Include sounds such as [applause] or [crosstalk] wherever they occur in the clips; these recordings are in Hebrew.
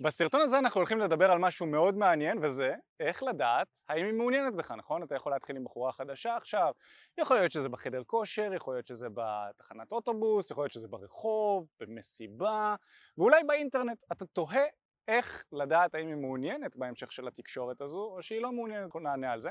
בסרטון הזה אנחנו הולכים לדבר על משהו מאוד מעניין וזה איך לדעת האם היא מעוניינת בך, נכון? אתה יכול להתחיל עם בחורה חדשה עכשיו, יכול להיות שזה בחדר כושר, יכול להיות שזה בתחנת אוטובוס, יכול להיות שזה ברחוב, במסיבה, ואולי באינטרנט. אתה תוהה איך לדעת האם היא מעוניינת בהמשך של התקשורת הזו או שהיא לא מעוניינת, נענה על זה.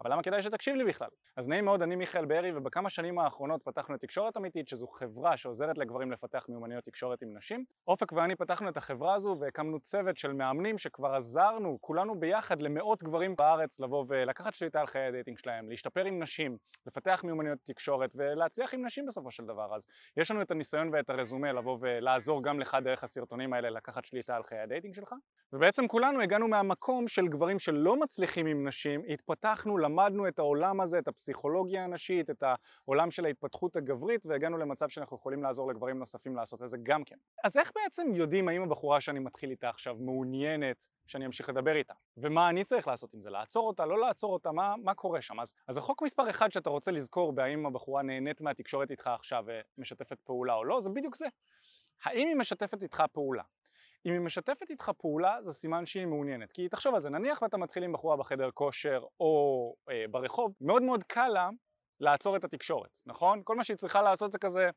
אבל למה כדאי שתקשיב לי בכלל? אז נעים מאוד, אני מיכאל בארי ובכמה שנים האחרונות פתחנו את תקשורת אמיתית שזו חברה שעוזרת לגברים לפתח מיומנויות תקשורת עם נשים. אופק ואני פתחנו את החברה הזו והקמנו צוות של מאמנים שכבר עזרנו כולנו ביחד למאות גברים בארץ לבוא ולקחת שליטה על חיי ה dating שלהם, להשתפר עם נשים, לפתח מיומנויות תקשורת ולהצליח עם נשים בסופו של דבר. אז יש לנו את הניסיון ואת הרזומה לבוא ולעזור גם לך דרך הסרטונים האלה לקחת שליטה על חיי ה dating שלך ובעצם כולנו הגענו מהמקום של גברים שלא מצליחים עם נשים, התפתחנו, למדנו את העולם הזה, את הפסיכולוגיה הנשית, את העולם של ההתפתחות הגברית והגענו למצב שאנחנו יכולים לעזור לגברים נוספים לעשות את זה גם כן. אז איך בעצם יודעים האם הבחורה שאני מתחיל איתה עכשיו מעוניינת שאני אמשיך לדבר איתה? ומה אני צריך לעשות עם זה? לעצור אותה? לא לעצור אותה? מה, מה קורה שם? אז, אז החוק מספר אחד שאתה רוצה לזכור בהאם הבחורה נהנית מהתקשורת איתך עכשיו ומשתפת פעולה או לא, זה בדיוק זה. האם היא משתפת איתך פעולה? אם היא משתפת איתך פעולה זה סימן שהיא מעוניינת כי תחשוב על זה נניח ואתה מתחיל עם בחורה בחדר כושר או אה, ברחוב מאוד מאוד קל לה לעצור את התקשורת נכון? כל מה שהיא צריכה לעשות זה כזה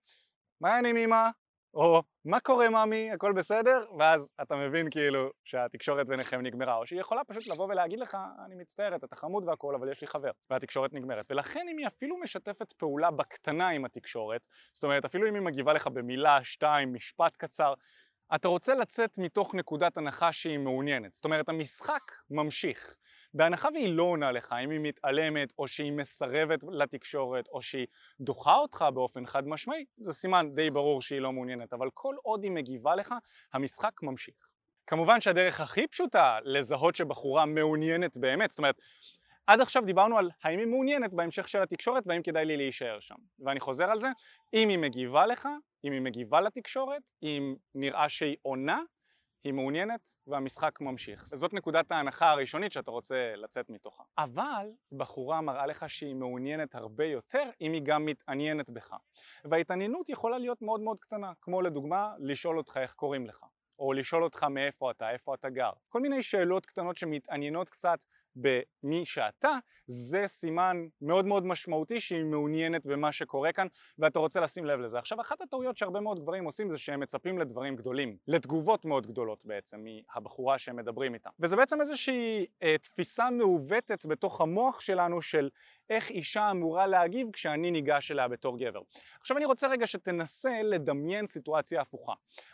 מה העניינים אמא? או מה קורה ממי הכל בסדר? ואז אתה מבין כאילו שהתקשורת ביניכם נגמרה או שהיא יכולה פשוט לבוא ולהגיד לך אני מצטערת אתה חמוד והכל אבל יש לי חבר והתקשורת נגמרת ולכן אם היא אפילו משתפת פעולה בקטנה עם התקשורת זאת אומרת אפילו אם היא מגיבה לך במילה, שתיים, משפט קצר אתה רוצה לצאת מתוך נקודת הנחה שהיא מעוניינת, זאת אומרת המשחק ממשיך. בהנחה והיא לא עונה לך, אם היא מתעלמת או שהיא מסרבת לתקשורת או שהיא דוחה אותך באופן חד משמעי, זה סימן די ברור שהיא לא מעוניינת, אבל כל עוד היא מגיבה לך, המשחק ממשיך. כמובן שהדרך הכי פשוטה לזהות שבחורה מעוניינת באמת, זאת אומרת עד עכשיו דיברנו על האם היא מעוניינת בהמשך של התקשורת והאם כדאי לי להישאר שם ואני חוזר על זה, אם היא מגיבה לך, אם היא מגיבה לתקשורת, אם נראה שהיא עונה, היא מעוניינת והמשחק ממשיך. זאת נקודת ההנחה הראשונית שאתה רוצה לצאת מתוכה. אבל בחורה מראה לך שהיא מעוניינת הרבה יותר אם היא גם מתעניינת בך. וההתעניינות יכולה להיות מאוד מאוד קטנה, כמו לדוגמה לשאול אותך איך קוראים לך, או לשאול אותך מאיפה אתה, איפה אתה גר. כל מיני שאלות קטנות שמתעניינות קצת במי שאתה, זה סימן מאוד מאוד משמעותי שהיא מעוניינת במה שקורה כאן ואתה רוצה לשים לב לזה. עכשיו אחת הטעויות שהרבה מאוד גברים עושים זה שהם מצפים לדברים גדולים, לתגובות מאוד גדולות בעצם מהבחורה שהם מדברים איתה. וזה בעצם איזושהי אה, תפיסה מעוותת בתוך המוח שלנו של איך אישה אמורה להגיב כשאני ניגש אליה בתור גבר. עכשיו אני רוצה רגע שתנסה לדמיין סיטואציה הפוכה.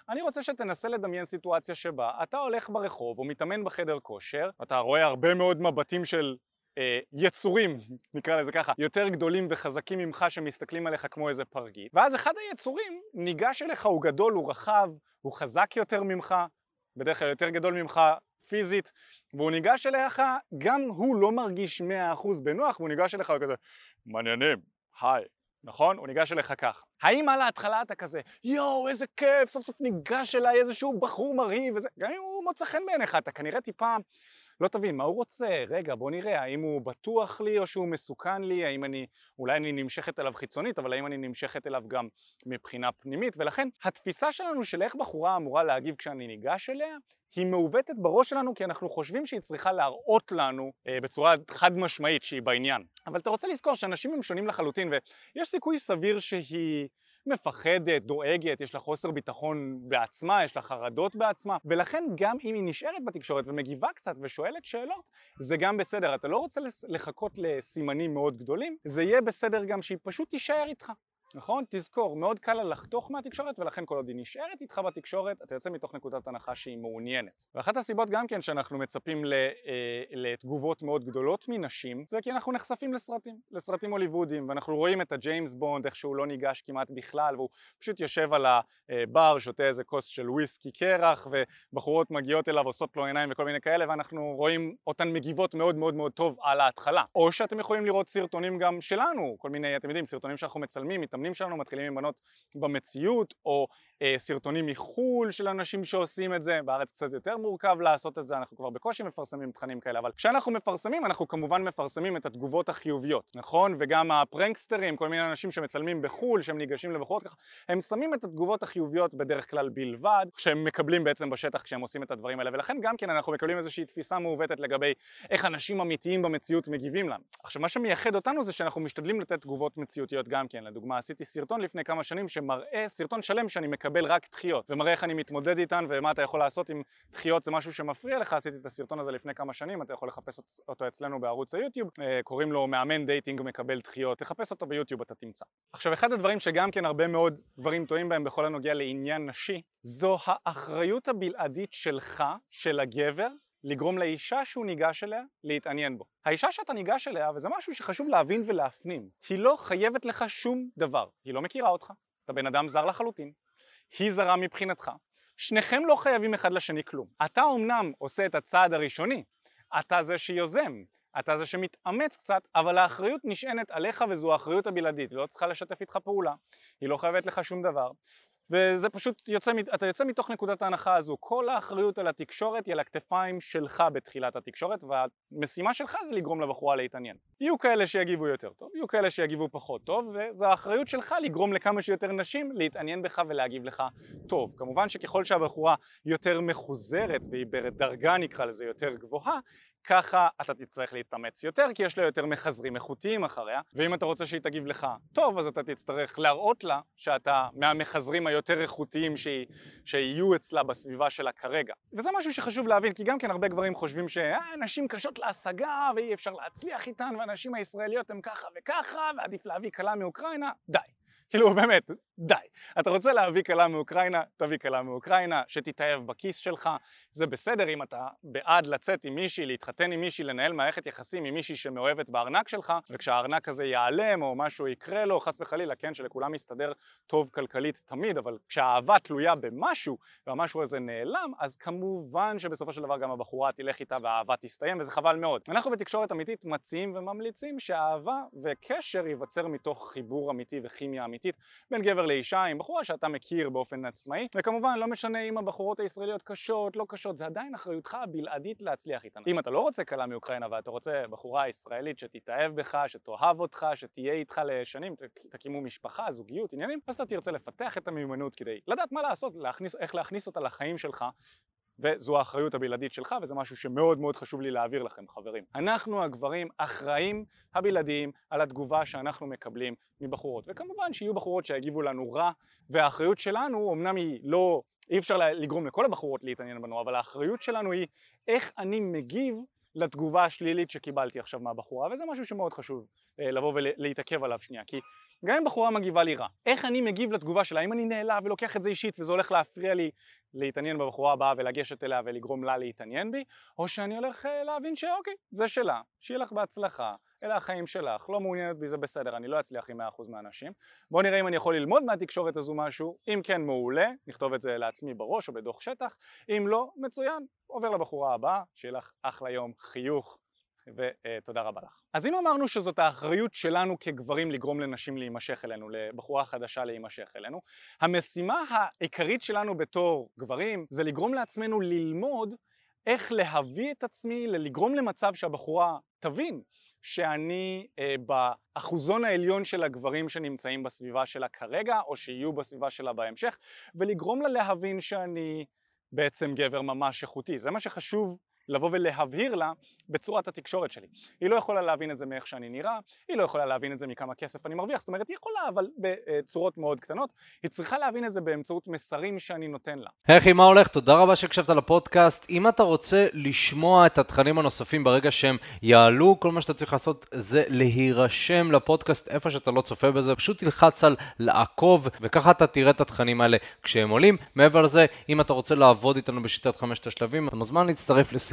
אני רוצה שתנסה לדמיין סיטואציה שבה אתה הולך ברחוב או מתאמן בחדר כושר, אתה רואה הרבה מאוד מבטים של אה, יצורים, [laughs] נקרא לזה ככה, יותר גדולים וחזקים ממך שמסתכלים עליך כמו איזה פרגית ואז אחד היצורים ניגש אליך, הוא גדול, הוא רחב, הוא חזק יותר ממך, בדרך כלל יותר גדול ממך פיזית והוא ניגש אליך, גם הוא לא מרגיש 100% בנוח והוא ניגש אליך וכזה מעניינים, היי, נכון? הוא ניגש אליך ככה. האם על ההתחלה אתה כזה יואו איזה כיף סוף סוף ניגש אליי איזשהו בחור מרהיב וזה גם אם הוא מוצא חן בעיניך אתה כנראה טיפה לא תבין מה הוא רוצה, רגע בוא נראה האם הוא בטוח לי או שהוא מסוכן לי, האם אני, אולי אני נמשכת אליו חיצונית אבל האם אני נמשכת אליו גם מבחינה פנימית? ולכן התפיסה שלנו של איך בחורה אמורה להגיב כשאני ניגש אליה היא מעוותת בראש שלנו כי אנחנו חושבים שהיא צריכה להראות לנו אה, בצורה חד משמעית שהיא בעניין. אבל אתה רוצה לזכור שאנשים הם שונים לחלוטין ויש סיכוי סביר שהיא מפחדת, דואגת, יש לה חוסר ביטחון בעצמה, יש לה חרדות בעצמה ולכן גם אם היא נשארת בתקשורת ומגיבה קצת ושואלת שאלות זה גם בסדר, אתה לא רוצה לחכות לסימנים מאוד גדולים זה יהיה בסדר גם שהיא פשוט תישאר איתך נכון? תזכור, מאוד קל לה לחתוך מהתקשורת ולכן כל עוד היא נשארת איתך בתקשורת אתה יוצא מתוך נקודת הנחה שהיא מעוניינת. ואחת הסיבות גם כן שאנחנו מצפים אה, לתגובות מאוד גדולות מנשים זה כי אנחנו נחשפים לסרטים, לסרטים הוליוודיים ואנחנו רואים את הג'יימס בונד איך שהוא לא ניגש כמעט בכלל והוא פשוט יושב על הבר, שותה איזה כוס של וויסקי קרח ובחורות מגיעות אליו עושות לו עיניים וכל מיני כאלה ואנחנו רואים אותן מגיבות מאוד מאוד מאוד טוב על ההתחלה. או שאתם יכולים לראות סרטונים גם שלנו, כל מיני, אתם יודעים, סרטונים שאנחנו מצלמים, הסרטונים שלנו מתחילים עם בנות במציאות, או אה, סרטונים מחו"ל של אנשים שעושים את זה, בארץ קצת יותר מורכב לעשות את זה, אנחנו כבר בקושי מפרסמים תכנים כאלה, אבל כשאנחנו מפרסמים אנחנו כמובן מפרסמים את התגובות החיוביות, נכון? וגם הפרנקסטרים, כל מיני אנשים שמצלמים בחו"ל, שהם ניגשים לבחורות ככה, הם שמים את התגובות החיוביות בדרך כלל בלבד, שהם מקבלים בעצם בשטח כשהם עושים את הדברים האלה, ולכן גם כן אנחנו מקבלים איזושהי תפיסה מעוותת לגבי איך אנשים אמיתיים במציאות מגיבים לנו. עכשיו מה שמייחד אותנו זה שאנחנו משתדלים לתת תגובות מציאותיות גם כן, לדוגמה עשיתי סרטון לפני כמה שנים שמראה, סרטון שלם שאני מקבל רק דחיות ומראה איך אני מתמודד איתן ומה אתה יכול לעשות אם דחיות זה משהו שמפריע לך, עשיתי את הסרטון הזה לפני כמה שנים, אתה יכול לחפש אותו אצלנו בערוץ היוטיוב, אה, קוראים לו מאמן dating מקבל דחיות, תחפש אותו ביוטיוב אתה תמצא. עכשיו אחד הדברים שגם כן הרבה מאוד גברים טועים בהם בכל הנוגע לעניין נשי, זו האחריות הבלעדית שלך, של הגבר, לגרום לאישה שהוא ניגש אליה להתעניין בו. האישה שאתה ניגש אליה, וזה משהו שחשוב להבין ולהפנים, היא לא חייבת לך שום דבר. היא לא מכירה אותך, אתה בן אדם זר לחלוטין, היא זרה מבחינתך, שניכם לא חייבים אחד לשני כלום. אתה אומנם עושה את הצעד הראשוני, אתה זה שיוזם, אתה זה שמתאמץ קצת, אבל האחריות נשענת עליך וזו האחריות הבלעדית, היא לא צריכה לשתף איתך פעולה, היא לא חייבת לך שום דבר, וזה פשוט יוצא, אתה יוצא מתוך נקודת ההנחה הזו, כל האחריות על התקשורת היא על הכתפיים שלך בתחילת התקשורת והמשימה שלך זה לגרום לבחורה להתעניין. יהיו כאלה שיגיבו יותר טוב, יהיו כאלה שיגיבו פחות טוב וזו האחריות שלך לגרום לכמה שיותר נשים להתעניין בך ולהגיב לך טוב. כמובן שככל שהבחורה יותר מחוזרת והיא בדרגה נקרא לזה יותר גבוהה ככה אתה תצטרך להתאמץ יותר כי יש לה יותר מחזרים איכותיים אחריה ואם אתה רוצה שהיא תגיב לך טוב אז אתה תצטרך להראות לה שאתה מהמחזרים היותר איכותיים שהיא, שיהיו אצלה בסביבה שלה כרגע. וזה משהו שחשוב להבין כי גם כן הרבה גברים חושבים שנשים קשות להשגה ואי אפשר להצליח איתן והנשים הישראליות הן ככה וככה ועדיף להביא כלה מאוקראינה. די כאילו באמת, די. אתה רוצה להביא כלה מאוקראינה, תביא כלה מאוקראינה, שתתאהב בכיס שלך, זה בסדר אם אתה בעד לצאת עם מישהי, להתחתן עם מישהי, לנהל מערכת יחסים עם מישהי שמאוהבת בארנק שלך, וכשהארנק הזה ייעלם או משהו יקרה לו, חס וחלילה, כן, שלכולם יסתדר טוב כלכלית תמיד, אבל כשהאהבה תלויה במשהו, והמשהו הזה נעלם, אז כמובן שבסופו של דבר גם הבחורה תלך איתה והאהבה תסתיים, וזה חבל מאוד. אנחנו בתקשורת אמיתית מציעים וממליצים שאהבה וקשר ייווצר מתוך חיבור אמיתי וכימיה אמיתית אמיתית בין גבר לאישה עם בחורה שאתה מכיר באופן עצמאי וכמובן לא משנה אם הבחורות הישראליות קשות, לא קשות, זה עדיין אחריותך הבלעדית להצליח איתן. אם אתה לא רוצה כלה מאוקראינה ואתה רוצה בחורה ישראלית שתתאהב בך, שתאהב אותך, שתהיה איתך לשנים, תקימו משפחה, זוגיות, עניינים, אז אתה תרצה לפתח את המיומנות כדי לדעת מה לעשות, להכניס, איך להכניס אותה לחיים שלך וזו האחריות הבלעדית שלך וזה משהו שמאוד מאוד חשוב לי להעביר לכם חברים. אנחנו הגברים אחראים הבלעדיים על התגובה שאנחנו מקבלים מבחורות וכמובן שיהיו בחורות שיגיבו לנו רע והאחריות שלנו אמנם היא לא, אי אפשר לגרום לכל הבחורות להתעניין בנו אבל האחריות שלנו היא איך אני מגיב לתגובה השלילית שקיבלתי עכשיו מהבחורה וזה משהו שמאוד חשוב אה, לבוא ולהתעכב עליו שנייה כי גם אם בחורה מגיבה לי רע, איך אני מגיב לתגובה שלה? האם אני נעלב ולוקח את זה אישית וזה הולך להפריע לי להתעניין בבחורה הבאה ולגשת אליה ולגרום לה להתעניין בי? או שאני הולך אה, להבין שאוקיי, זה שלה, שיהיה לך בהצלחה, אלה החיים שלך, לא מעוניינת בי זה בסדר, אני לא אצליח עם 100% מהאנשים. בואו נראה אם אני יכול ללמוד מהתקשורת הזו משהו, אם כן מעולה, נכתוב את זה לעצמי בראש או בדוח שטח, אם לא, מצוין, עובר לבחורה הבאה, שיהיה לך אחלה יום, חיוך ותודה רבה לך. אז אם אמרנו שזאת האחריות שלנו כגברים לגרום לנשים להימשך אלינו, לבחורה חדשה להימשך אלינו, המשימה העיקרית שלנו בתור גברים זה לגרום לעצמנו ללמוד איך להביא את עצמי, לגרום למצב שהבחורה תבין שאני אה, באחוזון העליון של הגברים שנמצאים בסביבה שלה כרגע או שיהיו בסביבה שלה בהמשך ולגרום לה להבין שאני בעצם גבר ממש איכותי. זה מה שחשוב לבוא ולהבהיר לה בצורת התקשורת שלי. היא לא יכולה להבין את זה מאיך שאני נראה, היא לא יכולה להבין את זה מכמה כסף אני מרוויח, זאת אומרת היא יכולה אבל בצורות מאוד קטנות, היא צריכה להבין את זה באמצעות מסרים שאני נותן לה. אחי, מה הולך? תודה רבה שהקשבת לפודקאסט. אם אתה רוצה לשמוע את התכנים הנוספים ברגע שהם יעלו, כל מה שאתה צריך לעשות זה להירשם לפודקאסט איפה שאתה לא צופה בזה, פשוט תלחץ על לעקוב וככה אתה תראה את התכנים האלה כשהם עולים. מעבר לזה, אם אתה רוצה לעבוד איתנו בשיטת חמשת השלבים, אתה מוזמן להצטרף לס...